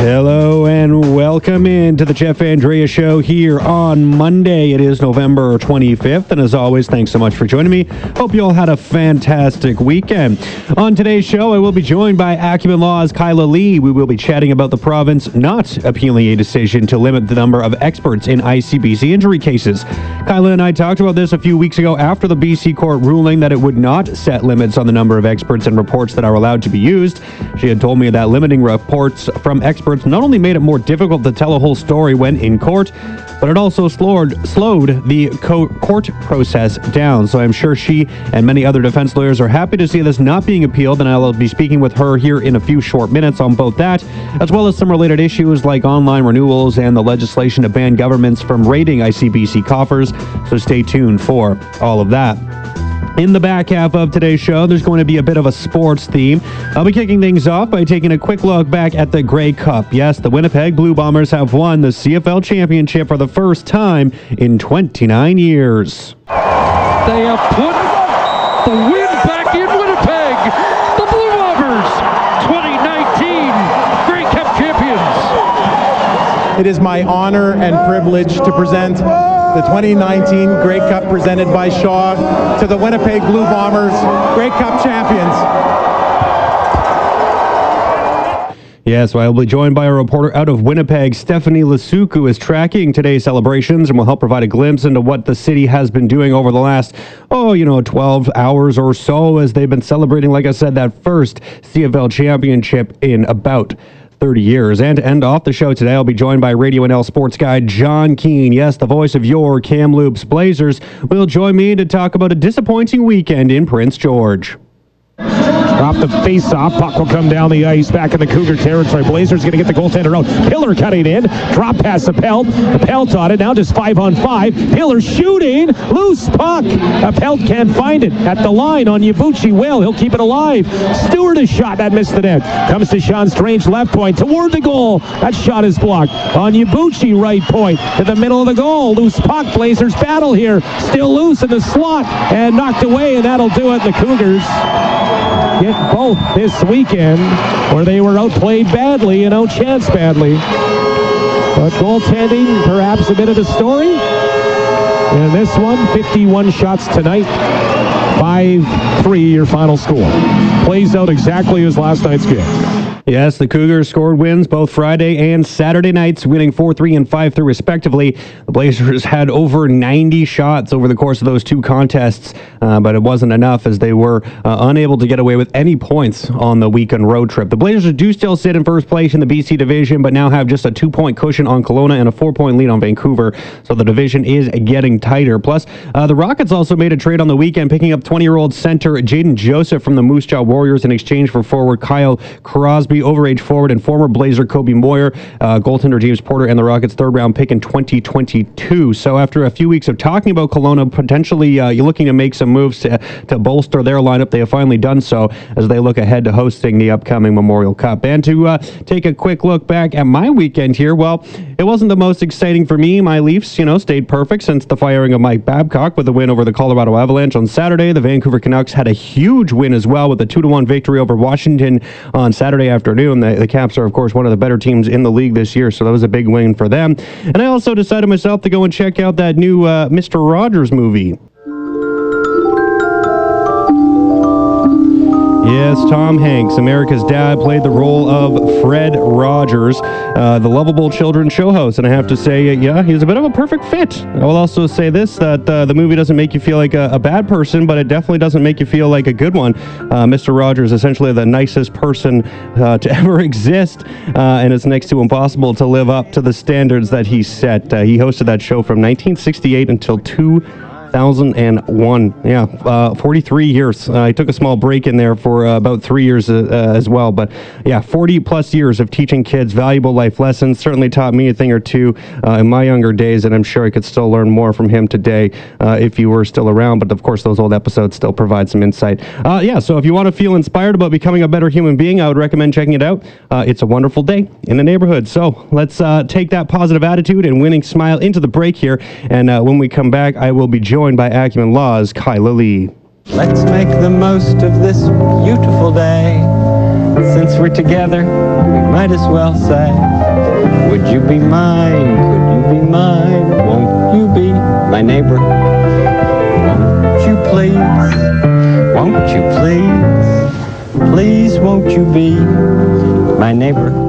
Hello and welcome in to the Jeff Andrea Show here on Monday. It is November 25th, and as always, thanks so much for joining me. Hope you all had a fantastic weekend. On today's show, I will be joined by Acumen Law's Kyla Lee. We will be chatting about the province not appealing a decision to limit the number of experts in ICBC injury cases. Kyla and I talked about this a few weeks ago after the BC court ruling that it would not set limits on the number of experts and reports that are allowed to be used. She had told me that limiting reports from experts experts not only made it more difficult to tell a whole story when in court, but it also slowed, slowed the co- court process down. So I'm sure she and many other defense lawyers are happy to see this not being appealed, and I'll be speaking with her here in a few short minutes on both that, as well as some related issues like online renewals and the legislation to ban governments from raiding ICBC coffers. So stay tuned for all of that. In the back half of today's show, there's going to be a bit of a sports theme. I'll be kicking things off by taking a quick look back at the Grey Cup. Yes, the Winnipeg Blue Bombers have won the CFL championship for the first time in 29 years. They have put the win back in Winnipeg. The Blue Bombers, 2019 Grey Cup champions. It is my honor and privilege to present the 2019 Grey Cup presented by Shaw to the Winnipeg Blue Bombers, Grey Cup champions. Yes, well, I'll be joined by a reporter out of Winnipeg, Stephanie Lasuc, who is tracking today's celebrations and will help provide a glimpse into what the city has been doing over the last, oh, you know, 12 hours or so as they've been celebrating, like I said, that first CFL championship in about 30 years. And to end off the show today, I'll be joined by Radio NL sports guy John Keane. Yes, the voice of your Kamloops Blazers will join me to talk about a disappointing weekend in Prince George. Drop the face off. Puck will come down the ice back in the Cougar territory. Blazers going to get the goaltender out. Pillar cutting in. Drop pass to Pelt. Pelt on it. Now just five on five. Pillar shooting. Loose puck. Uh, Pelt can't find it. At the line on Yabuchi Will. He'll keep it alive. Stewart a shot. That missed the net. Comes to Sean Strange left point. Toward the goal. That shot is blocked. Onyebuchi right point. To the middle of the goal. Loose puck. Blazers battle here. Still loose in the slot. And knocked away. And that'll do it. The Cougars get both this weekend where they were outplayed badly and outchanced badly. But goaltending, perhaps a bit of the story. And this one, 51 shots tonight. 5-3 your final score. Plays out exactly as last night's game. Yes, the Cougars scored wins both Friday and Saturday nights, winning 4-3 and 5-3 respectively. The Blazers had over 90 shots over the course of those two contests, uh, but it wasn't enough as they were uh, unable to get away with any points on the weekend road trip. The Blazers do still sit in first place in the BC division, but now have just a two-point cushion on Kelowna and a four-point lead on Vancouver, so the division is getting tighter. Plus, uh, the Rockets also made a trade on the weekend, picking up 20-year-old center Jaden Joseph from the Moose Jaw Warriors in exchange for forward Kyle Crosby overage forward and former Blazer Kobe Moyer, uh, goaltender James Porter, and the Rockets' third round pick in 2022. So after a few weeks of talking about Kelowna, potentially uh, you're looking to make some moves to, to bolster their lineup. They have finally done so as they look ahead to hosting the upcoming Memorial Cup. And to uh, take a quick look back at my weekend here, well, it wasn't the most exciting for me. My Leafs, you know, stayed perfect since the firing of Mike Babcock with a win over the Colorado Avalanche on Saturday. The Vancouver Canucks had a huge win as well with a 2 to 1 victory over Washington on Saturday afternoon. The, the Caps are, of course, one of the better teams in the league this year, so that was a big win for them. And I also decided myself to go and check out that new uh, Mr. Rogers movie. Yes, Tom Hanks, America's dad, played the role of Fred Rogers, uh, the lovable children's show host. And I have to say, uh, yeah, he's a bit of a perfect fit. I will also say this that uh, the movie doesn't make you feel like a, a, bad person, but it definitely doesn't make you feel like a good one. Uh, Mr. Rogers, essentially the nicest person uh, to ever exist, uh, and it's next to impossible to live up to the standards that he set. he hosted that show from 1968 until 2000. 2001. Yeah, uh, 43 years. Uh, I took a small break in there for uh, about three years uh, uh, as well. But yeah, 40 plus years of teaching kids valuable life lessons. Certainly taught me a thing or two uh, in my younger days, and I'm sure I could still learn more from him today if you were still around. But of course, those old episodes still provide some insight. yeah, so if you want to feel inspired about becoming a better human being, I would recommend checking it out. it's a wonderful day in the neighborhood. So let's take that positive attitude and winning smile into the break here. And when we come back, I will be joined by Acumen Law's Kyla Lee. Let's make the most of this beautiful day. Since we're together, we might as well say, Would you be mine? Could you be mine? Won't you be my neighbor? Won't you please? Won't you please? Please, won't you be my neighbor?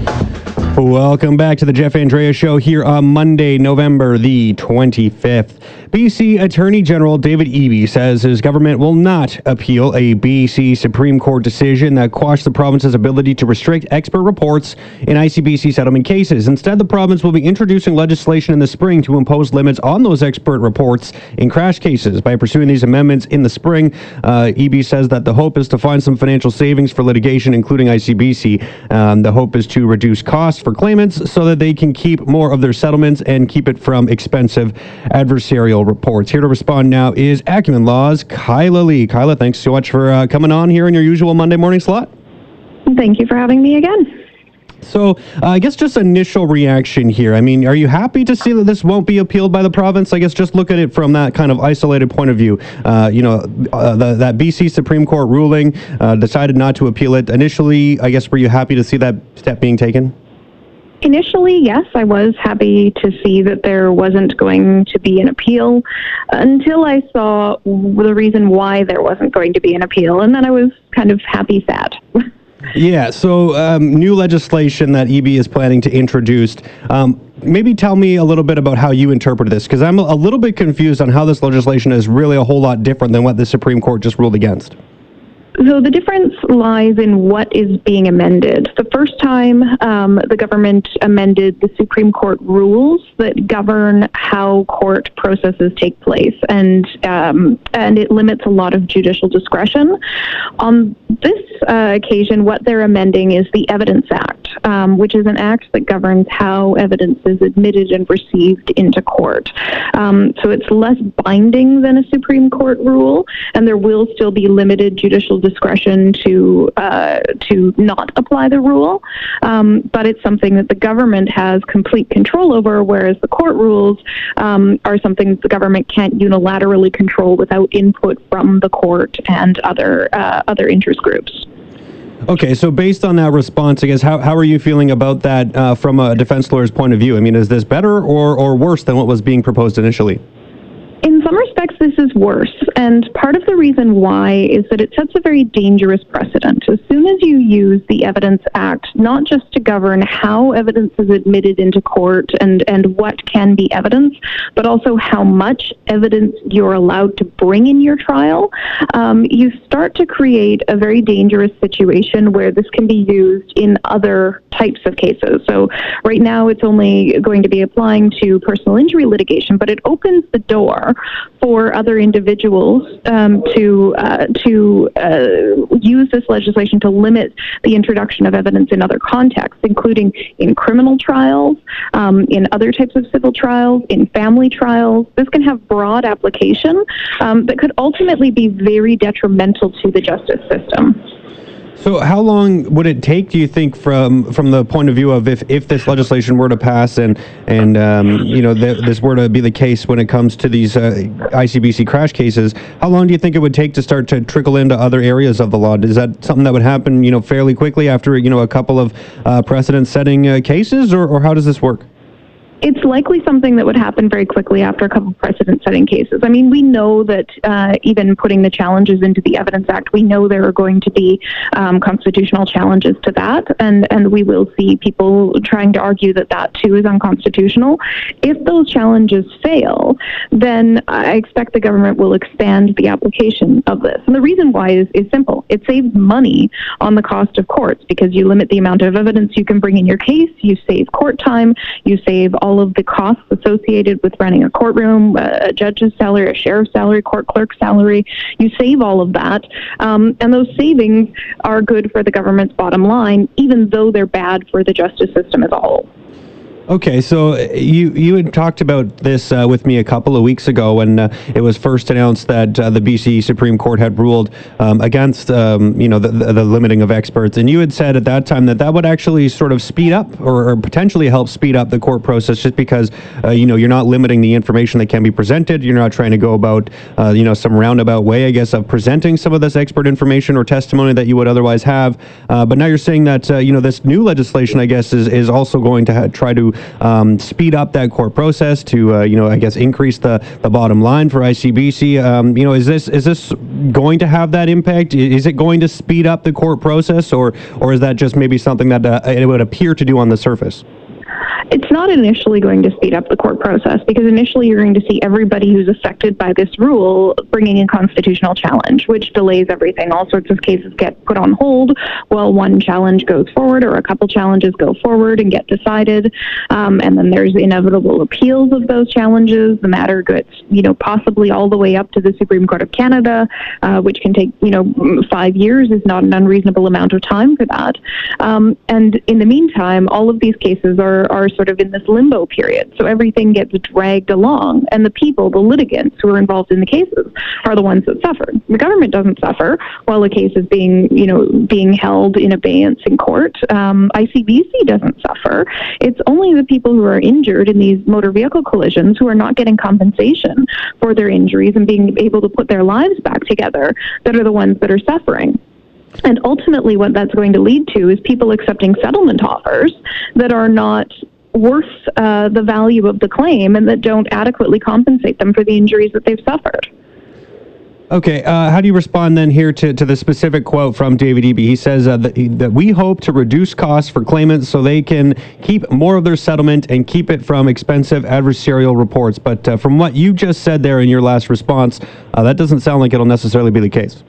Welcome back to the Jeff Andrea Show here on Monday, November the 25th. BC Attorney General David Eby says his government will not appeal a BC Supreme Court decision that quashed the province's ability to restrict expert reports in ICBC settlement cases. Instead, the province will be introducing legislation in the spring to impose limits on those expert reports in crash cases. By pursuing these amendments in the spring, uh, Eby says that the hope is to find some financial savings for litigation, including ICBC. Um, the hope is to reduce costs for claimants so that they can keep more of their settlements and keep it from expensive adversarial reports. Here to respond now is Acumen Law's Kyla Lee. Kyla, thanks so much for uh, coming on here in your usual Monday morning slot. Thank you for having me again. So, uh, I guess just initial reaction here. I mean, are you happy to see that this won't be appealed by the province? I guess just look at it from that kind of isolated point of view. Uh, you know, uh, the, that BC Supreme Court ruling uh, decided not to appeal it. Initially, I guess, were you happy to see that step being taken? Initially, yes, I was happy to see that there wasn't going to be an appeal until I saw the reason why there wasn't going to be an appeal, and then I was kind of happy sad. yeah, so um, new legislation that Eby is planning to introduce. Um, maybe tell me a little bit about how you interpret this, because I'm a little bit confused on how this legislation is really a whole lot different than what the Supreme Court just ruled against. So the difference lies in what is being amended. The first time um, the government amended the Supreme Court rules that govern how court processes take place, and um, and it limits a lot of judicial discretion. On this uh, occasion, what they're amending is the Evidence Act, um, which is an act that governs how evidence is admitted and received into court. Um, so it's less binding than a Supreme Court rule, and there will still be limited judicial discretion to uh, to not apply the rule, um, but it's something that the government has complete control over, whereas the court rules um, are something the government can't unilaterally control without input from the court and other uh, other interest groups. Okay, so based on that response, I guess how, how are you feeling about that uh, from a defense lawyer's point of view? I mean, is this better or, or worse than what was being proposed initially? In some this is worse. And part of the reason why is that it sets a very dangerous precedent. As soon as you use the Evidence Act, not just to govern how evidence is admitted into court and, and what can be evidence, but also how much evidence you're allowed to bring in your trial, um, you start to create a very dangerous situation where this can be used in other types of cases. So, right now, it's only going to be applying to personal injury litigation, but it opens the door for other individuals um, to uh, to uh, use this legislation to limit the introduction of evidence in other contexts, including in criminal trials, um, in other types of civil trials, in family trials. This can have broad application um, could ultimately be very detrimental to the justice system. So, how long would it take, do you think, from from the point of view of if, if this legislation were to pass and and um, you know th- this were to be the case when it comes to these uh, ICBC crash cases? How long do you think it would take to start to trickle into other areas of the law? Is that something that would happen, you know, fairly quickly after you know a couple of uh, precedent-setting uh, cases, or, or how does this work? It's likely something that would happen very quickly after a couple precedent setting cases. I mean, we know that uh, even putting the challenges into the Evidence Act, we know there are going to be um, constitutional challenges to that, and, and we will see people trying to argue that that too is unconstitutional. If those challenges fail, then I expect the government will expand the application of this. And the reason why is, is simple it saves money on the cost of courts because you limit the amount of evidence you can bring in your case, you save court time, you save all of the costs associated with running a courtroom, a judge's salary, a sheriff's salary, court clerk's salary. You save all of that. Um, and those savings are good for the government's bottom line, even though they're bad for the justice system as a whole. Okay, so uh, you you had talked about this uh, with me a couple of weeks ago when uh, it was first announced that uh, the BC Supreme Court had ruled um, against um, you know the, the, limiting of experts, and you had said at that time that that would actually sort of speed up or, or potentially help speed up the court process, just because uh, you know you're not limiting the information that can be presented, you're not trying to go about uh, you know some roundabout way, I guess, of presenting some of this expert information or testimony that you would otherwise have. but now you're saying that you know this new legislation, I guess, is is also going to ha- try to um, speed up that court process to, uh, you know, I guess increase the, the bottom line for ICBC. Um, you know, is this is this going to have that impact? Is it going to speed up the court process, or or is that just maybe something that uh, it would appear to do on the surface? It's not initially going to speed up the court process because initially you're going to see everybody who's affected by this rule bringing a constitutional challenge, which delays everything. All sorts of cases get put on hold while one challenge goes forward or a couple challenges go forward and get decided. Um, and then there's inevitable appeals of those challenges. The matter gets, you know, possibly all the way up to the Supreme Court of Canada, uh, which can take, you know, five years is not an unreasonable amount of time for that. Um, and in the meantime, all of these cases are, are sort of in this limbo period. So everything gets dragged along, and the people, the litigants who are involved in the cases, are the ones that suffer. The government doesn't suffer while a case is being, you know, being held in abeyance in court. Um, ICBC doesn't suffer. It's only the people who are injured in these motor vehicle collisions who are not getting compensation for their injuries and being able to put their lives back together that are the ones that are suffering. And ultimately, what that's going to lead to is people accepting settlement offers that are not worth uh, the value of the claim and that don't adequately compensate them for the injuries that they've suffered. Okay, uh, how do you respond then here to, to the specific quote from David Eby? He says uh, that, that we hope to reduce costs for claimants so they can keep more of their settlement and keep it from expensive adversarial reports. But uh, from what you just said there in your last response, uh, that doesn't sound like it'll necessarily be the case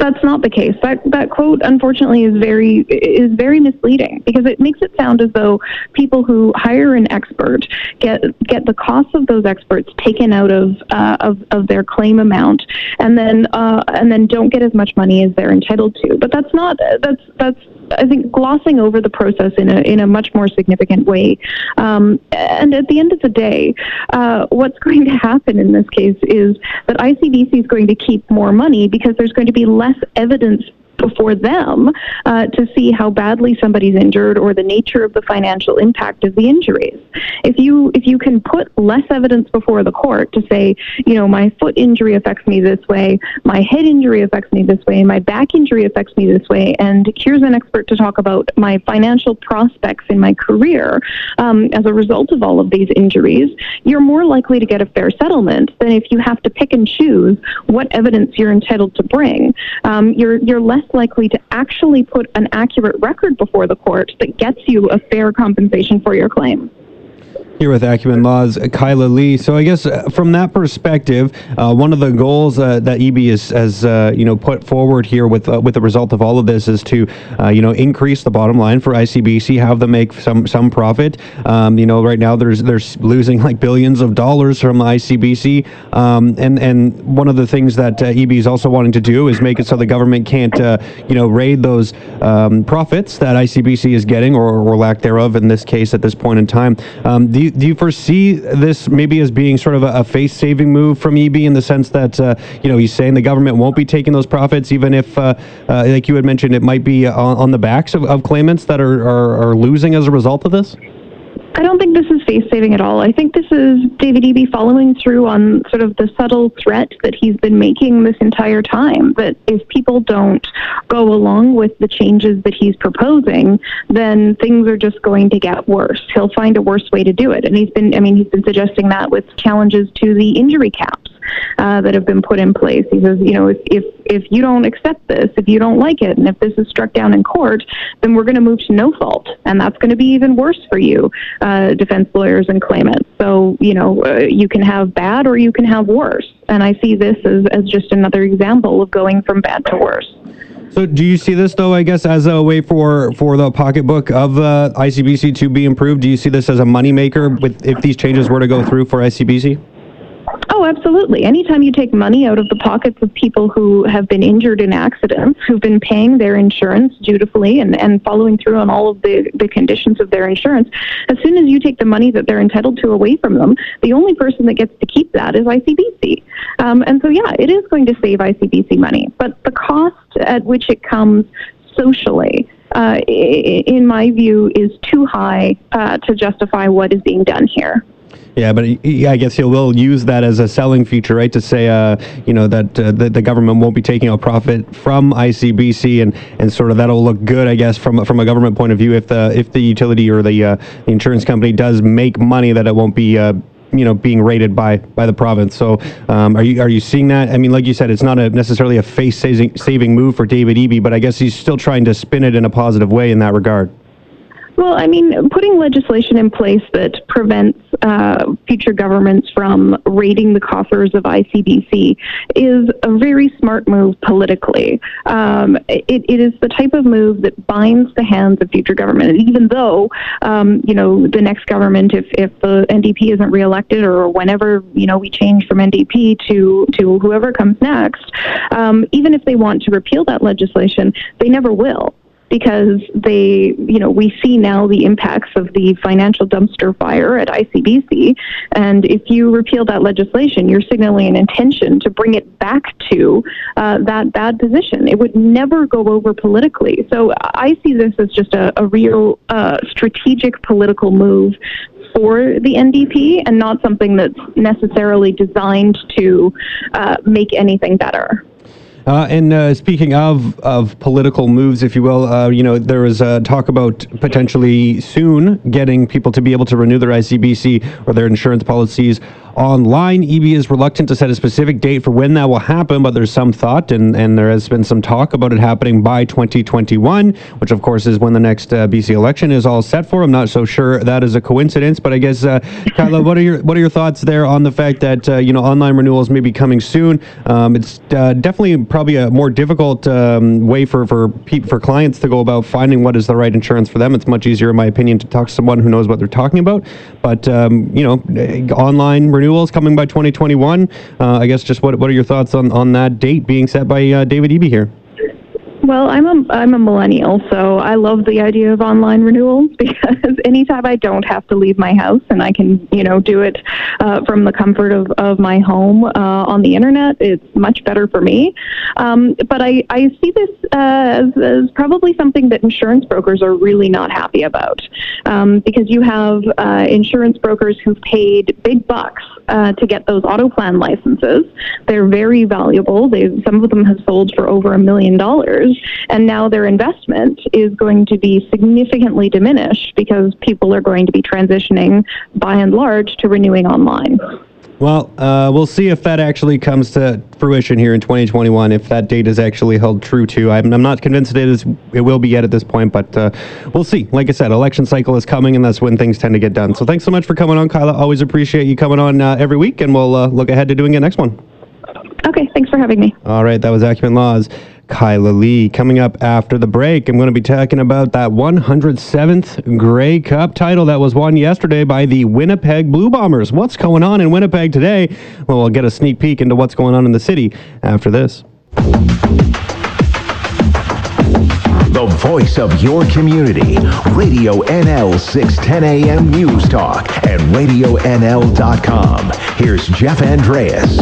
that's not the case. That that quote, unfortunately, is very is very misleading because it makes it sound as though people who hire an expert get get the costs of those experts taken out of uh, of, of their claim amount, and then uh, and then don't get as much money as they're entitled to. But that's not that's that's I think glossing over the process in a in a much more significant way. Um, and at the end of the day, uh, what's going to happen in this case is that ICBC is going to keep more money because there's going to be less evidence before them uh, to see how badly somebody's injured or the nature of the financial impact of the injuries. If you if you can put less evidence before the court to say, you know, my foot injury affects me this way, my head injury affects me this way, my back injury affects me this way, and here's an expert to talk about my financial prospects in my career um, as a result of all of these injuries, you're more likely to get a fair settlement than if you have to pick and choose what evidence you're entitled to bring. Um, you're you're less likely to actually put an accurate record before the court that gets you a fair compensation for your claim. Here with Acumen Law's Kyla Lee. So I guess uh, from that perspective, uh, one of the goals uh, that Eby is, has uh, you know put forward here with uh, with the result of all of this is to uh, you know increase the bottom line for ICBC, have them make some some profit. Um, you know right now there's there's losing like billions of dollars from ICBC, um, and and one of the things that Eby is also wanting to do is make it so the government can't you know raid those um, profits that ICBC is getting or, or lack thereof in this case at this point in time. Um, do you, do you foresee this maybe as being sort of a, a face-saving move from Eby in the sense that uh, you know he's saying the government won't be taking those profits, even if, uh, uh, like you had mentioned, it might be on, on the backs of, of claimants that are, are, are losing as a result of this? I don't think this is face saving at all. I think this is David Eby following through on sort of the subtle threat that he's been making this entire time that if people don't go along with the changes that he's proposing, then things are just going to get worse. He'll find a worse way to do it. And he's been, I mean, he's been suggesting that with challenges to the injury caps uh, that have been put in place. He says, you know, if, if, if you don't accept this, if you don't like it, and if this is struck down in court, then we're going to move to no fault. And that's going to be even worse for you, uh, defense lawyers and claimants. So, you know, uh, you can have bad or you can have worse. And I see this as, as just another example of going from bad to worse. So, do you see this though? I guess as a way for for the pocketbook of uh, ICBC to be improved. Do you see this as a moneymaker with if these changes were to go through for ICBC? Oh, absolutely. Anytime you take money out of the pockets of people who have been injured in accidents, who've been paying their insurance dutifully and, and following through on all of the, the conditions of their insurance, as soon as you take the money that they're entitled to away from them, the only person that gets to keep that is ICBC. Um, and so, yeah, it is going to save ICBC money. But the cost at which it comes socially, uh, in my view, is too high uh, to justify what is being done here. Yeah, but I guess he will use that as a selling feature, right? To say, uh, you know, that uh, the, the government won't be taking a profit from ICBC, and, and sort of that'll look good, I guess, from from a government point of view. If the if the utility or the, uh, insurance company does make money, that it won't be uh, you know being rated by by the province. So um, are you are you seeing that? I mean, like you said, it's not a necessarily a face saving saving move for David Eby, but I guess he's still trying to spin it in a positive way in that regard. Well, I mean, putting legislation in place that prevents uh, future governments from raiding the coffers of ICBC is a very smart move politically. Um, it, it is the type of move that binds the hands of future government. And even though, um, you know, the next government, if, if the NDP isn't reelected or whenever, you know, we change from NDP to, to whoever comes next, um, even if they want to repeal that legislation, they never will because they, you know, we see now the impacts of the financial dumpster fire at ICBC. And if you repeal that legislation, you're signaling an intention to bring it back to uh, that bad position. It would never go over politically. So I see this as just a, a real uh, strategic political move for the NDP and not something that's necessarily designed to uh, make anything better. Uh, and uh, speaking of of political moves, if you will, uh, you know there was talk about potentially soon getting people to be able to renew their ICBC or their insurance policies online. Eby is reluctant to set a specific date for when that will happen, but there's some thought and, and there has been some talk about it happening by 2021, which of course is when the next uh, BC election is all set for. I'm not so sure that is a coincidence, but I guess uh, Kyla, what are your what are your thoughts there on the fact that uh, you know online renewals may be coming soon? Um, it's uh, definitely probably a more difficult um, way for for pe- for clients to go about finding what is the right insurance for them. It's much easier, in my opinion, to talk to someone who knows what they're talking about. But um, you know, online renewals coming by 2021. Uh, I guess just what what are your thoughts on on that date being set by uh, David Eby here? Well, I'm a I'm a millennial, so I love the idea of online renewals because anytime I don't have to leave my house and I can you know do it uh, from the comfort of, of my home uh, on the internet, it's much better for me. Um, but I, I see this uh, as, as probably something that insurance brokers are really not happy about um, because you have uh, insurance brokers who've paid big bucks uh, to get those auto plan licenses. They're very valuable. They some of them have sold for over a million dollars and now their investment is going to be significantly diminished because people are going to be transitioning by and large to renewing online. Well, uh, we'll see if that actually comes to fruition here in 2021. If that date is actually held true to, I'm, I'm not convinced it is. It will be yet at this point, but uh, we'll see. Like I said, election cycle is coming, and that's when things tend to get done. So thanks so much for coming on, Kyla. Always appreciate you coming on uh, every week, and we'll uh, look ahead to doing it next one. Okay, thanks for having me. All right, that was Acumen Laws. Kyla Lee. Coming up after the break, I'm going to be talking about that 107th Grey Cup title that was won yesterday by the Winnipeg Blue Bombers. What's going on in Winnipeg today? Well, we'll get a sneak peek into what's going on in the city after this. The voice of your community. Radio NL 610 AM News Talk and RadioNL.com. Here's Jeff Andreas.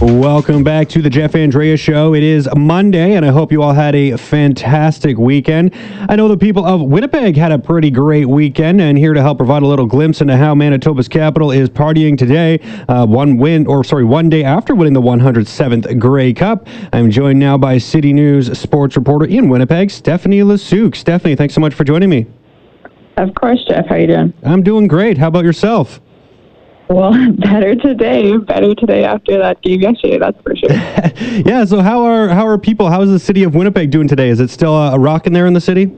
Welcome back to the Jeff Andrea Show. It is Monday, and I hope you all had a fantastic weekend. I know the people of Winnipeg had a pretty great weekend, and here to help provide a little glimpse into how Manitoba's capital is partying today, uh, one win, or sorry, one day after winning the 107th Grey Cup. I'm joined now by City News sports reporter in Winnipeg, Stephanie Lasuc. Stephanie, thanks so much for joining me. Of course, Jeff. How you doing? I'm doing great. How about yourself? Well, better today. Better today after that game yesterday. That's for sure. yeah. So how are how are people? How is the city of Winnipeg doing today? Is it still a, a rock in there in the city?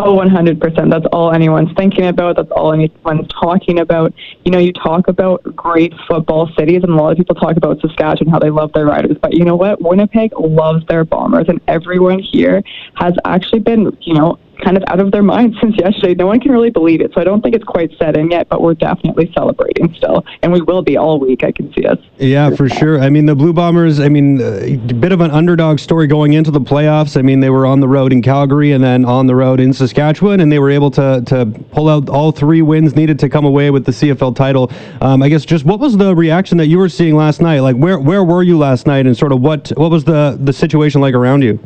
Oh, 100%. That's all anyone's thinking about. That's all anyone's talking about. You know, you talk about great football cities, and a lot of people talk about Saskatchewan, how they love their riders. But you know what? Winnipeg loves their bombers, and everyone here has actually been, you know, kind of out of their minds since yesterday. No one can really believe it. So I don't think it's quite set in yet, but we're definitely celebrating still. And we will be all week. I can see us. Yeah, for sure. I mean, the Blue Bombers, I mean, a bit of an underdog story going into the playoffs. I mean, they were on the road in Calgary and then on the road in Saskatchewan, and they were able to, to pull out all three wins needed to come away with the CFL title. Um, I guess just what was the reaction that you were seeing last night? Like, where, where were you last night and sort of what, what was the, the situation like around you?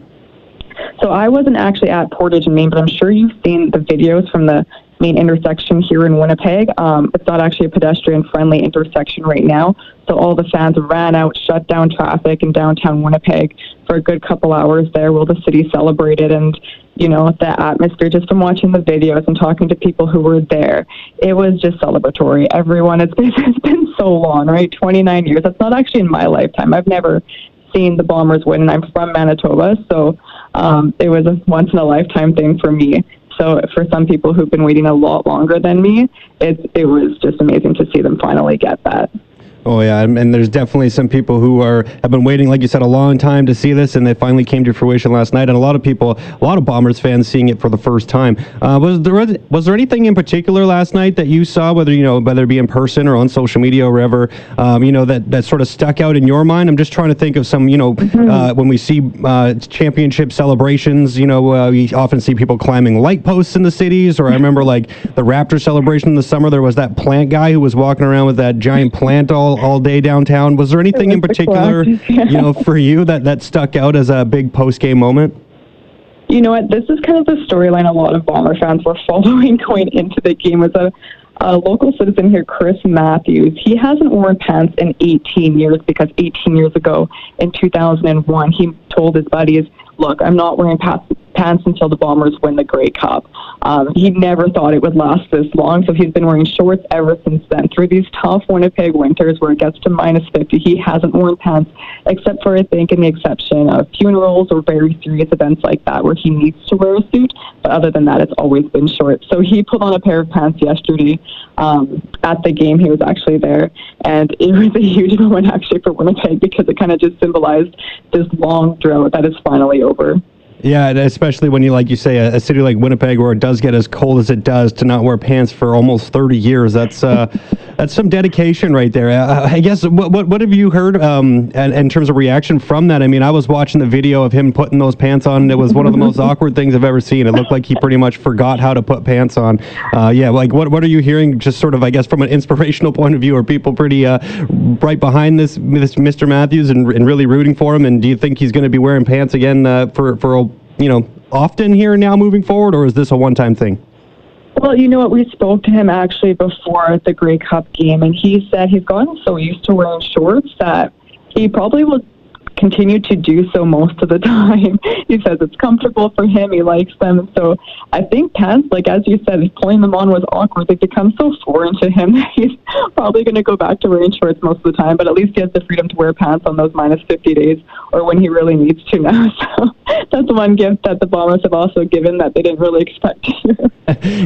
So I wasn't actually at Portage and Main, but I'm sure you've seen the videos from the main intersection here in Winnipeg. Um, it's not actually a pedestrian friendly intersection right now. So all the fans ran out, shut down traffic in downtown Winnipeg for a good couple hours there while the city celebrated. And, you know, the atmosphere just from watching the videos and talking to people who were there, it was just celebratory. Everyone, it's been, it's been so long, right? 29 years. That's not actually in my lifetime. I've never seen the Bombers win, and I'm from Manitoba. So um, it was a once in a lifetime thing for me. So for some people who've been waiting a lot longer than me, it it was just amazing to see them finally get that. Oh yeah, and there's definitely some people who are have been waiting, like you said, a long time to see this, and they finally came to fruition last night. And a lot of people, a lot of Bombers fans, seeing it for the first time. Uh, was there was there anything in particular last night that you saw, whether you know whether it be in person or on social media or wherever, um, you know that that sort of stuck out in your mind? I'm just trying to think of some, you know, mm-hmm. uh, when we see uh, championship celebrations, you know, uh, we often see people climbing light posts in the cities. Or I remember like the Raptor celebration in the summer, there was that plant guy who was walking around with that giant plant all all, all day downtown. Was there anything in particular, yeah. you know, for you that that stuck out as a big post game moment? You know what? This is kind of the storyline a lot of Bomber fans were following going into the game. Was a a local citizen here, Chris Matthews, he hasn't worn pants in 18 years because 18 years ago, in 2001, he told his buddies, "Look, I'm not wearing pants pants until the Bombers win the Grey Cup. Um, he never thought it would last this long, so he's been wearing shorts ever since then. Through these tough Winnipeg winters where it gets to minus 50, he hasn't worn pants, except for, I think, in the exception of funerals or very serious events like that where he needs to wear a suit. But other than that, it's always been shorts. So he put on a pair of pants yesterday um, at the game. He was actually there, and it was a huge moment actually for Winnipeg because it kind of just symbolized this long drought that is finally over. Yeah, especially when you like you say a, a, city like Winnipeg, where it does get as cold as it does, to not wear pants for almost thirty years. That's uh, that's some dedication right there. Uh, I guess what, what, what have you heard um, in, in, terms of reaction from that? I mean, I was watching the video of him putting those pants on. it was one of the most awkward things I've ever seen. It looked like he pretty much forgot how to put pants on. Uh, yeah, like what what are you hearing? Just sort of, I guess, from an inspirational point of view, are people pretty uh, right behind this, this Mr. Matthews and, and really rooting for him? And do you think he's going to be wearing pants again uh, for for a you know, often here now moving forward, or is this a one-time thing? Well, you know what? We spoke to him actually before the Grey Cup game, and he said he's gotten so used to wearing shorts that he probably will continue to do so most of the time. he says it's comfortable for him. He likes them. So I think pants, like as you said, pulling them on was awkward. They become so foreign to him that he's probably going to go back to wearing shorts most of the time. But at least he has the freedom to wear pants on those minus 50 days or when he really needs to now. So that's one gift that the Bombers have also given that they didn't really expect.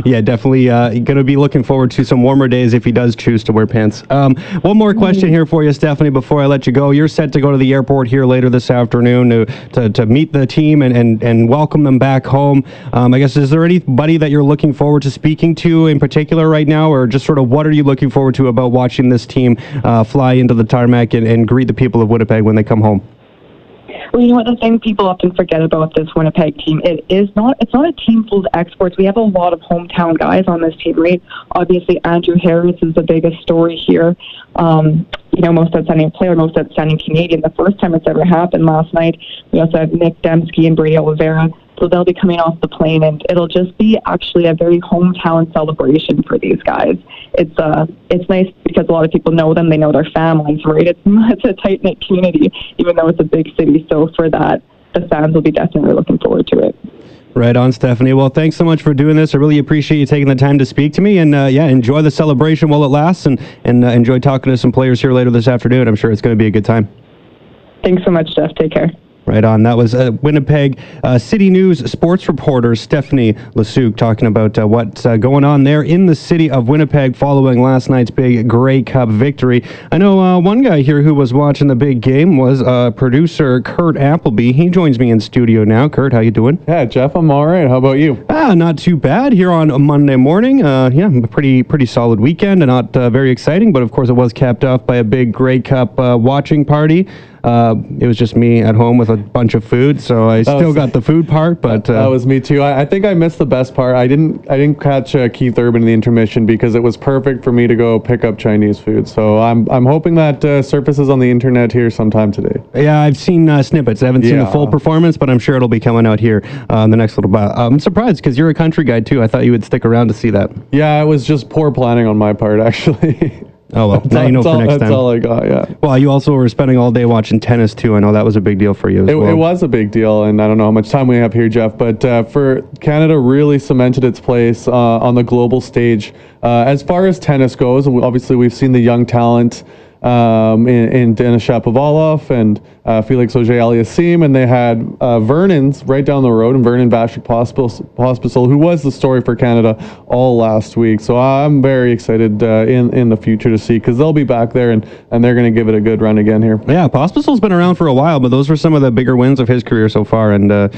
yeah, definitely uh, going to be looking forward to some warmer days if he does choose to wear pants. Um, one more question mm-hmm. here for you, Stephanie, before I let you go. You're set to go to the airport here later this afternoon to, to, to meet the team and, and, and welcome them back home. Um, I guess, is there anybody that you're looking forward to speaking to in particular right now, or just sort of what are you looking forward to about watching this team uh, fly into the tarmac and, and greet the people of Winnipeg when they come home? Well, you know what? The thing people often forget about this Winnipeg team, it is not. It's not a team full of exports. We have a lot of hometown guys on this team, right? Obviously, Andrew Harris is the biggest story here. Um, you know, most outstanding player, most outstanding Canadian. The first time it's ever happened last night. We also have Nick Demski and Brady Oliveira. So they'll be coming off the plane, and it'll just be actually a very hometown celebration for these guys. It's uh, it's nice because a lot of people know them, they know their families, right? It's it's a tight knit community, even though it's a big city. So for that, the fans will be definitely looking forward to it. Right on, Stephanie. Well, thanks so much for doing this. I really appreciate you taking the time to speak to me, and uh, yeah, enjoy the celebration while it lasts, and and uh, enjoy talking to some players here later this afternoon. I'm sure it's going to be a good time. Thanks so much, Jeff. Take care. Right on. That was uh, Winnipeg uh, City News sports reporter Stephanie Lasuc talking about uh, what's uh, going on there in the city of Winnipeg following last night's big Grey Cup victory. I know uh, one guy here who was watching the big game was uh, producer Kurt Appleby. He joins me in studio now. Kurt, how you doing? Yeah, Jeff, I'm all right. How about you? Ah, not too bad here on a Monday morning. Uh, yeah, pretty pretty solid weekend, and not uh, very exciting, but of course it was capped off by a big Grey Cup uh, watching party. Uh, it was just me at home with a bunch of food, so I still was- got the food part, but uh, that was me too. I, I think I missed the best part. I didn't. I didn't catch uh, Keith Urban in the intermission because it was perfect for me to go pick up Chinese food. So I'm I'm hoping that uh, surfaces on the internet here sometime today. yeah, I've seen uh, snippets. I haven't seen the full performance, but I'm sure it'll be coming out here uh, in the next little while. I'm surprised because you're a country guy too. I thought you would stick around to see that. Yeah, it was just poor planning on my part, actually. Oh well, now you know that's for all, next that's time. all I got. Yeah. Well, you also were spending all day watching tennis too. I know that was a big deal for you as It, well. it was a big deal, and I don't know how much time we have here, Jeff. But uh, for Canada, really cemented its place uh, on the global stage. Uh, as far as tennis goes, obviously we've seen the young talent um, in, in Denis Shapovalov and uh, Felix Auger-Aliassime, and they had uh, Vernon's right down the road, and Vernon Pospisil, Pospisil, who was the story for Canada all last week. So I'm very excited uh, in in the future to see because they'll be back there and and they're going to give it a good run again here. Yeah, Pospisil's been around for a while, but those were some of the bigger wins of his career so far. And uh,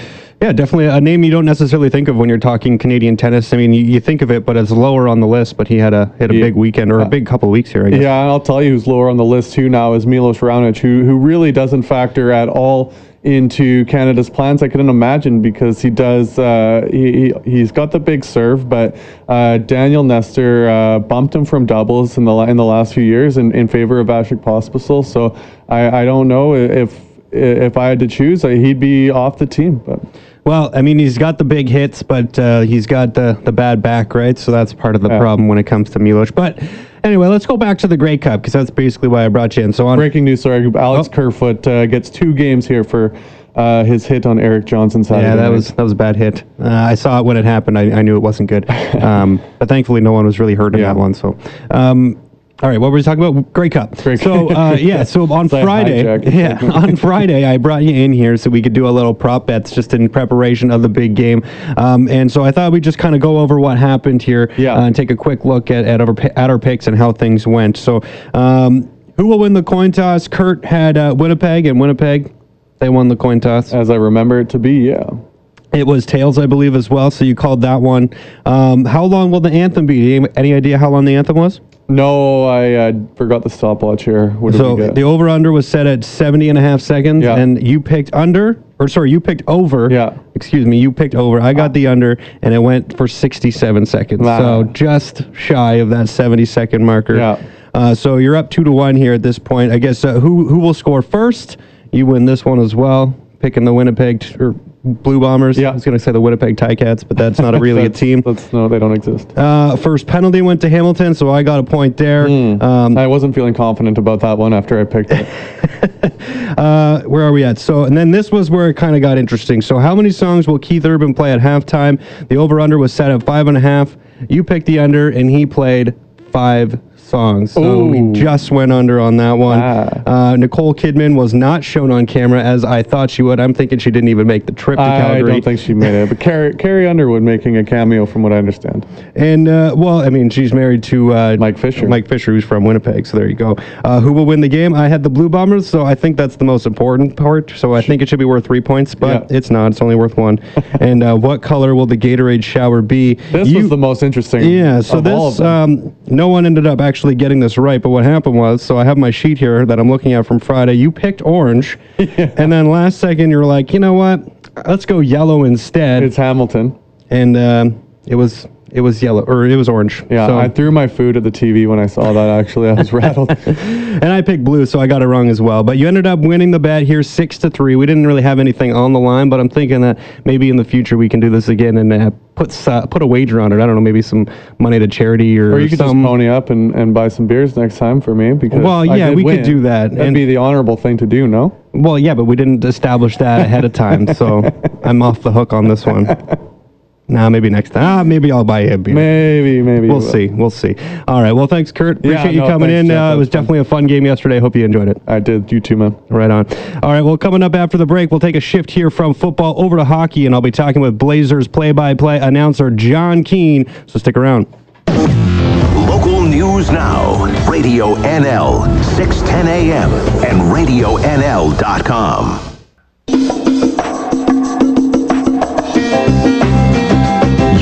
yeah, definitely a name you don't necessarily think of when you're talking Canadian tennis. I mean, you, you think of it, but it's lower on the list. But he had a had a Yeah. big weekend or a big couple of weeks here. I guess. Yeah, I'll tell you who's lower on the list too now is Milos Raonic, who who really doesn't factor at all into Canada's plans. I couldn't imagine because he does. Uh, he, he he's got the big serve, but uh, Daniel Nestor uh, bumped him from doubles in the in the last few years in, in favor of Vasek Pospisil. So I, I don't know if if I had to choose, uh, he'd be off the team. But Well, I mean, he's got the big hits, but uh, he's got the, the bad back, right? So that's part of the Yeah. problem when it comes to Milos. But anyway, let's go back to the Grey Cup because that's basically why I brought you in. So on breaking news, sorry, Alex Oh. Kerfoot uh, gets two games here for. Uh, his hit on Erik Johnson Saturday. Yeah, that night. was that was a bad hit. Uh, I saw it when it happened. I, I knew it wasn't good. Um, but thankfully, no one was really hurt in Yeah. that one. So, um, all right, what were we talking about? Grey Cup. Grey So, uh, yeah, so on like Friday, yeah, on Friday, I brought you in here so we could do a little prop bets just in preparation of the big game. Um, and so I thought we'd just kind of go over what happened here Yeah. uh, and take a quick look at at our, at our picks and how things went. So, um, who will win the coin toss? Kurt had uh, Winnipeg, and Winnipeg. They won the coin toss. As I remember it to be, yeah. It was Tails, I believe, as well. So you called that one. Um, how long will the anthem be? Any idea how long the anthem was? No, I uh, forgot the stopwatch here. What did So we get? the over under was set at 70 and a half seconds, Yeah. and you picked under, or sorry, you picked over. Yeah. Excuse me, you picked over. I got the under, and it went for 67 seconds. Wow. So just shy of that 70 second marker. Yeah. Uh, so you're up two to one here at this point. I guess uh, who who will score first? You win this one as well. Picking the Winnipeg t- or Blue Bombers. Yeah. I was going to say the Winnipeg Ticats, but that's not a really a team. That's, no, they don't exist. Uh, first penalty went to Hamilton, so I got a point there. Um, I wasn't feeling confident about that one after I picked it. uh, where are we at? So, and then this was where it kind of got interesting. So, how many songs will Keith Urban play at halftime? The over under was set at five and a half. You picked the under, and he played five songs. So we just went under on that one. Ah. Uh, Nicole Kidman was not shown on camera as I thought she would. I'm thinking she didn't even make the trip to I Calgary. don't think she made it. But Carrie, Carrie Underwood making a cameo, from what I understand. And uh, well, I mean, she's married to uh, Mike Fisher. Mike Fisher, who's from Winnipeg. So there you go. Uh, who will win the game? I had the Blue Bombers, so I think that's the most important part. So I think it should be worth three points, but Yeah. it's not. It's only worth one. and uh, what color will the Gatorade shower be? This You- was the most interesting. yeah, so of all of this um, no one ended up actually getting this right, but what happened was, so I have my sheet here that I'm looking at from Friday. You picked orange, and then last second you're like, you know what? Let's go yellow instead it's Hamilton. and um, it was It was yellow, or it was orange. Yeah, So- I threw my food at the TV when I saw that. Actually, I was rattled. and I picked blue, so I got it wrong as well. But you ended up winning the bet here, six to three. We didn't really have anything on the line, but I'm thinking that maybe in the future we can do this again and uh, put uh, put a wager on it. I don't know, maybe some money to charity or, or you could some. just pony up and, and buy some beers next time for me because Well, yeah, we could do that, That'd and- be the honorable thing to do. No. Well, yeah, but we didn't establish that ahead of time, so I'm off the hook on this one. Nah, maybe next time. Ah, maybe I'll buy you a beer. Maybe, maybe. We'll see. We'll see. All right. Well, thanks, Kurt. Yeah, Appreciate you no, coming thanks, in. Jeff. Uh, it was was fun. definitely a fun game yesterday. Hope you enjoyed it. I did. You too, man. Right on. All right. Well, coming up after the break, we'll take a shift here from football over to hockey, and I'll be talking with Blazers play-by-play announcer John Keane. So stick around. Local news now. Radio NL, 610 AM, and RadioNL.com.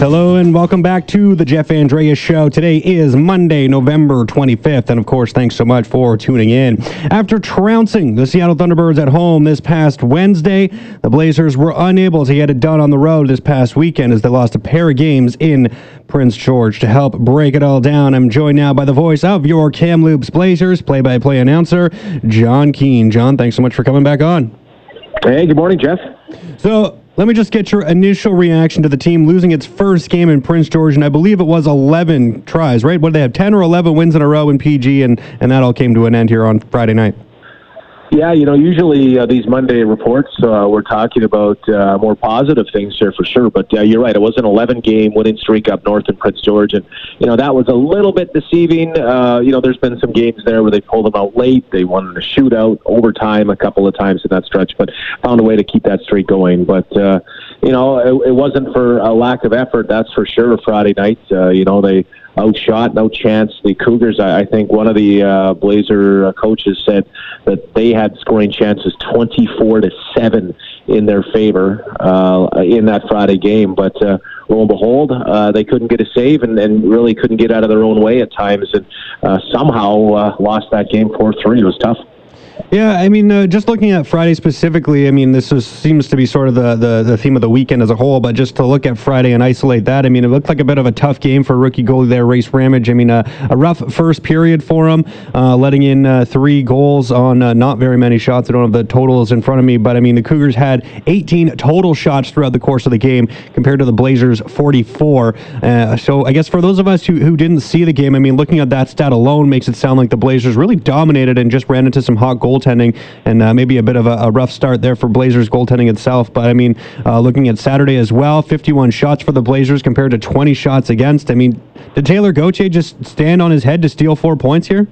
Hello and welcome back to the Jeff Andreas Show. Today is Monday, November 25th, and of course, thanks so much for tuning in. After trouncing the Seattle Thunderbirds at home this past Wednesday, the Blazers were unable to get it done on the road this past weekend as they lost a pair of games in Prince George. To help break it all down, I'm joined now by the voice of your Kamloops Blazers play-by-play announcer, John Keane. John, thanks so much for coming back on. Hey, good morning, Jeff. So let me just get your initial reaction to the team losing its first game in Prince George, and I believe it was 11 tries, right? What did they have, 10 or 11 wins in a row in PG, and, and that all came to an end here on Friday night. Yeah, you know, usually uh, these Monday reports, uh, we're talking about uh, more positive things here for sure. But uh, you're right, it was an 11 game winning streak up north in Prince George. And, you know, that was a little bit deceiving. Uh, you know, there's been some games there where they pulled them out late. They won in a shootout, overtime a couple of times in that stretch, but found a way to keep that streak going. But, uh, you know, it, it wasn't for a lack of effort, that's for sure, Friday night. Uh, you know, they outshot, no chance. The Cougars, I, I think one of the uh, Blazer uh, coaches said that they had scoring chances 24 to 7 in their favor uh, in that Friday game. But uh, lo and behold, uh, they couldn't get a save and, and really couldn't get out of their own way at times and uh, somehow uh, lost that game 4 3. It was tough. Yeah, I mean, uh, just looking at Friday specifically, I mean, this is, seems to be sort of the, the, the theme of the weekend as a whole, but just to look at Friday and isolate that, I mean, it looked like a bit of a tough game for rookie goalie there, Rayce Ramsay. I mean, uh, a rough first period for him, uh, letting in uh, three goals on uh, not very many shots. I don't have the totals in front of me, but I mean, the Cougars had 18 total shots throughout the course of the game compared to the Blazers' 44. Uh, so I guess for those of us who, who didn't see the game, I mean, looking at that stat alone makes it sound like the Blazers really dominated and just ran into some hot goaltending and uh, maybe a bit of a, a rough start there for Blazers goaltending itself. But I mean, uh, looking at Saturday as well, 51 shots for the Blazers compared to 20 shots against. I mean, did Taylor Gauthier just stand on his head to steal four points here?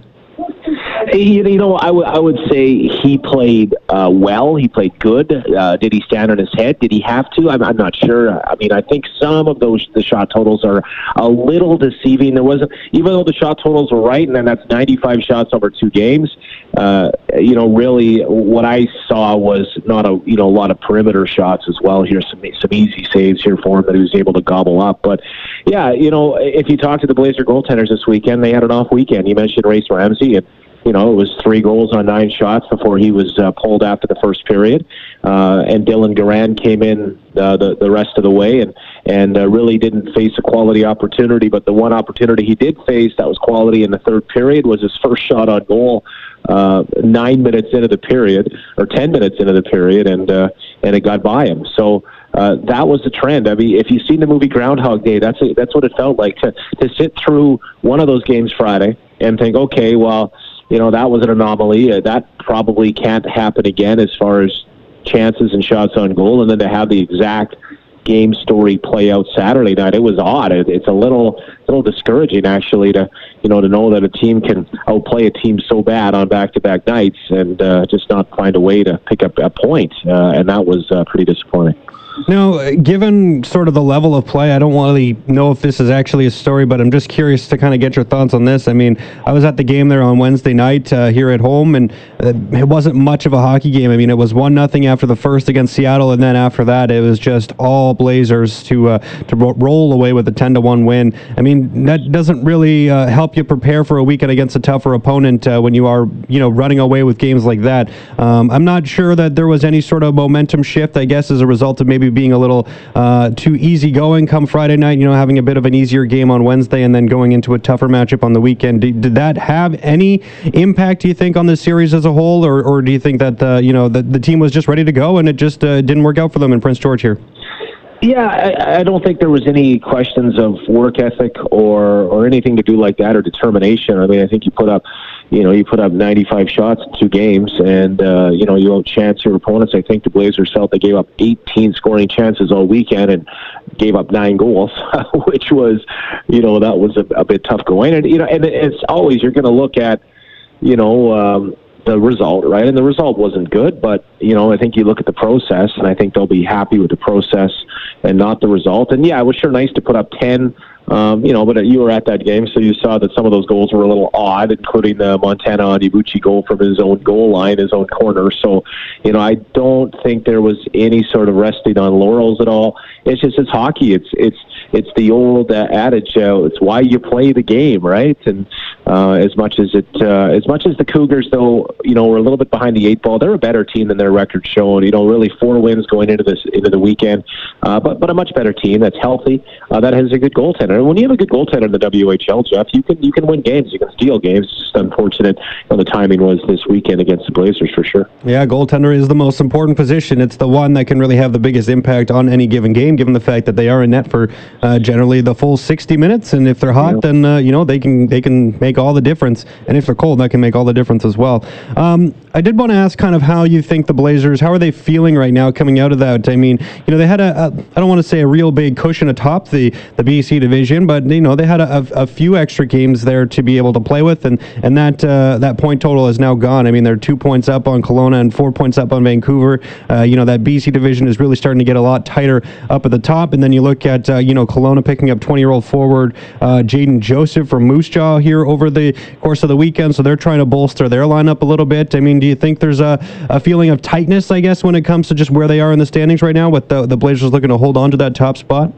You know, I, w- I would say he played uh, well. He played good. Uh, did he stand on his head? Did he have to? I'm, I'm not sure. I mean, I think some of those the shot totals are a little deceiving. There wasn't, even though the shot totals were right, and then that's 95 shots over two games. Uh, you know, really, what I saw was not a you know a lot of perimeter shots as well. Here, some some easy saves here for him that he was able to gobble up. But yeah, you know, if you talk to the Blazer goaltenders this weekend, they had an off weekend. You mentioned Rayce Ramsay and you know, it was three goals on nine shots before he was uh, pulled after the first period. Uh, and Dylan Garand came in uh, the the rest of the way and and uh, really didn't face a quality opportunity. But the one opportunity he did face that was quality in the third period was his first shot on goal. Uh, nine minutes into the period, or ten minutes into the period, and uh, and it got by him. So uh, that was the trend. I mean, if you've seen the movie Groundhog Day, that's a, that's what it felt like to to sit through one of those games Friday and think, okay, well, you know, that was an anomaly. Uh, that probably can't happen again as far as chances and shots on goal, and then to have the exact game story play out Saturday night, it was odd. It, it's a little, little discouraging actually to, you know, to know that a team can outplay a team so bad on back-to-back nights and uh, just not find a way to pick up a point, uh, and that was uh, pretty disappointing. Now, uh, given sort of the level of play, I don't really know if this is actually a story, but I'm just curious to kind of get your thoughts on this. I mean, I was at the game there on Wednesday night uh, here at home, and uh, it wasn't much of a hockey game. I mean, it was one nothing after the first against Seattle, and then after that, it was just all Blazers to uh, to ro- roll away with a ten to one win. I mean, that doesn't really uh, help you prepare for a weekend against a tougher opponent uh, when you are, you know, running away with games like that. Um, I'm not sure that there was any sort of momentum shift. I guess as a result of maybe being a little uh, too easygoing come Friday night. You know, having a bit of an easier game on Wednesday and then going into a tougher matchup on the weekend. Did, did that have any impact? Do you think on the series as a whole, or, or do you think that uh, you know the, the team was just ready to go and it just uh, didn't work out for them in Prince George here? Yeah, I, I don't think there was any questions of work ethic or or anything to do like that or determination. I mean, I think you put up, you know, you put up 95 shots in two games, and uh, you know you outchance your opponents. I think the Blazers felt they gave up 18 scoring chances all weekend and gave up nine goals, which was, you know, that was a, a bit tough going. And you know, and it's always you're going to look at, you know. Um, the result, right? And the result wasn't good, but you know, I think you look at the process, and I think they'll be happy with the process and not the result. And yeah, it was sure nice to put up ten. Um, you know, but you were at that game, so you saw that some of those goals were a little odd, including the Montana Onyebuchi goal from his own goal line, his own corner. So, you know, I don't think there was any sort of resting on laurels at all. It's just it's hockey. It's it's it's the old uh, adage. Uh, it's why you play the game, right? And uh, as much as it, uh, as much as the Cougars, though, you know, we're a little bit behind the eight ball. They're a better team than their record showing. You know, really four wins going into this into the weekend, uh, but but a much better team that's healthy, uh, that has a good goaltender. And when you have a good goaltender in the WHL, Jeff, you can you can win games. You can steal games. It's just unfortunate. You know, the timing was this weekend against the Blazers for sure. Yeah, goaltender is the most important position. It's the one that can really have the biggest impact on any given game, given the fact that they are in net for uh, generally the full 60 minutes. And if they're hot, Yeah. then uh, you know they can they can make all the difference. And if they're cold, that can make all the difference as well. Um, I did want to ask kind of how you think the Blazers, how are they feeling right now coming out of that? I mean, you know, they had a, a I don't want to say a real big cushion atop the the BC division, but you know they had a, a, a few extra games there to be able to play with, and and that uh, that point total is now gone. I mean, they're two points up on Kelowna and four points up on Vancouver. Uh, you know that BC division is really starting to get a lot tighter up at the top, and then you look at uh, you know Kelowna picking up 20 year old forward uh, Jaden Joseph from Moose Jaw here over the course of the weekend, so they're trying to bolster their lineup a little bit. I mean, do you think there's a, a feeling of tightness, I guess, when it comes to just where they are in the standings right now, with the, the Blazers looking to hold on to that top spot?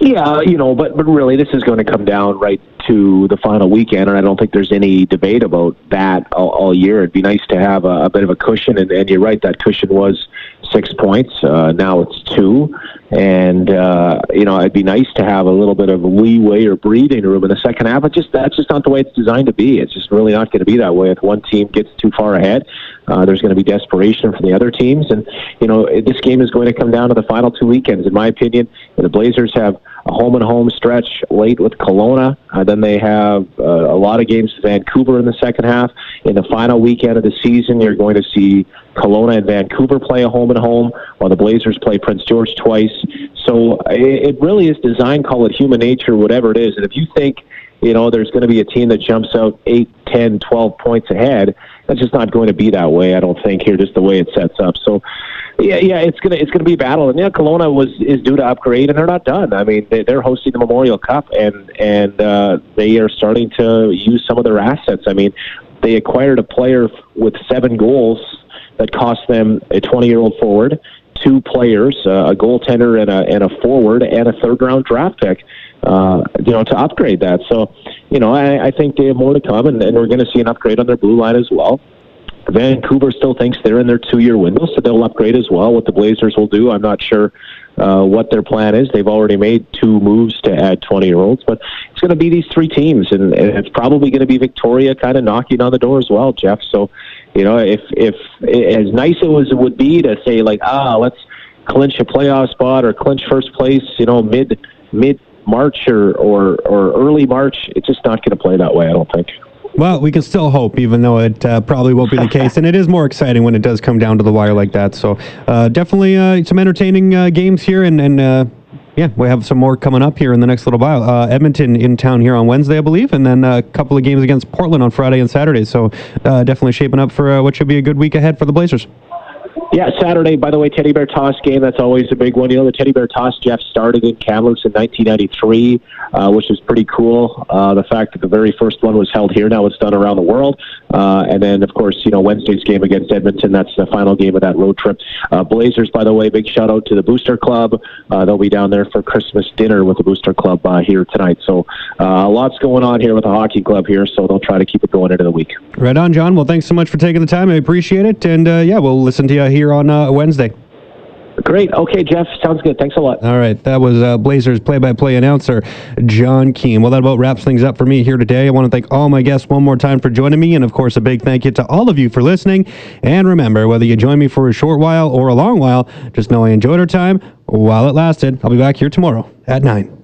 Yeah, you know, but but really, this is going to come down right to the final weekend, and I don't think there's any debate about that all, all year. It'd be nice to have a, a bit of a cushion, and, and you're right, that cushion was six points. Uh, now it's two, and uh, you know, it'd be nice to have a little bit of leeway or breathing room in the second half. But just that's just not the way it's designed to be. It's just really not going to be that way. If one team gets too far ahead, uh, there's going to be desperation from the other teams, and you know, this game is going to come down to the final two weekends. In my opinion, the Blazers have a home and home stretch late with Kelowna. Uh, then they have uh, a lot of games to Vancouver in the second half. In the final weekend of the season, you're going to see Kelowna and Vancouver play a home and home, while the Blazers play Prince George twice. So it, it really is design, call it human nature, whatever it is. And if you think, you know, there's going to be a team that jumps out 8, 10, 12 points ahead, that's just not going to be that way, I don't think, here, just the way it sets up. So, yeah, yeah, it's gonna it's gonna be a battle, and yeah, Kelowna was is due to upgrade, and they're not done. I mean, they, they're hosting the Memorial Cup, and and uh, they are starting to use some of their assets. I mean, they acquired a player with seven goals that cost them a 20 year old forward, two players, uh, a goaltender and a and a forward, and a third round draft pick. Uh, you know, to upgrade that. So, you know, I, I think they have more to come, and, and we're going to see an upgrade on their blue line as well. Vancouver still thinks they're in their two-year window, so they'll upgrade as well. What the Blazers will do, I'm not sure uh, what their plan is. They've already made two moves to add 20-year-olds, but it's going to be these three teams, and, it's probably going to be Victoria kind of knocking on the door as well, Jeff. So, you know, if if as nice it was it would be to say like, ah, let's clinch a playoff spot or clinch first place, you know, mid mid March or or or early March, it's just not going to play that way. I don't think. Well, we can still hope, even though it uh, probably won't be the case. And it is more exciting when it does come down to the wire like that. So uh, definitely uh, some entertaining uh, games here. And, and uh, yeah, we have some more coming up here in the next little while. Uh, Edmonton in town here on Wednesday, I believe. And then a couple of games against Portland on Friday and Saturday. So definitely shaping up for what should be a good week ahead for the Blazers. Yeah, Saturday, by the way, Teddy Bear Toss game, that's always a big one. You know, the Teddy Bear Toss, Jeff, started in Kamloops in 1993, uh, which is pretty cool. Uh, the fact that the very first one was held here, now it's done around the world. Uh, and then, of course, you know, Wednesday's game against Edmonton, that's the final game of that road trip. Uh, Blazers, by the way, big shout out to the Booster Club. Uh, they'll be down there for Christmas dinner with the Booster Club uh, here tonight. So uh, lots going on here with the hockey club here, so they'll try to keep it going into the week. Right on, John. Well, thanks so much for taking the time. I appreciate it. And uh, yeah, we'll listen to you here on Wednesday. Great. Okay, Jeff. Sounds good. Thanks a lot. All right. That was uh, Blazers play by play announcer Jon Keen. Well, that about wraps things up for me here today. I want to thank all my guests one more time for joining me. And of course, a big thank you to all of you for listening. And remember, whether you join me for a short while or a long while, just know I enjoyed our time while it lasted. I'll be back here tomorrow at 9.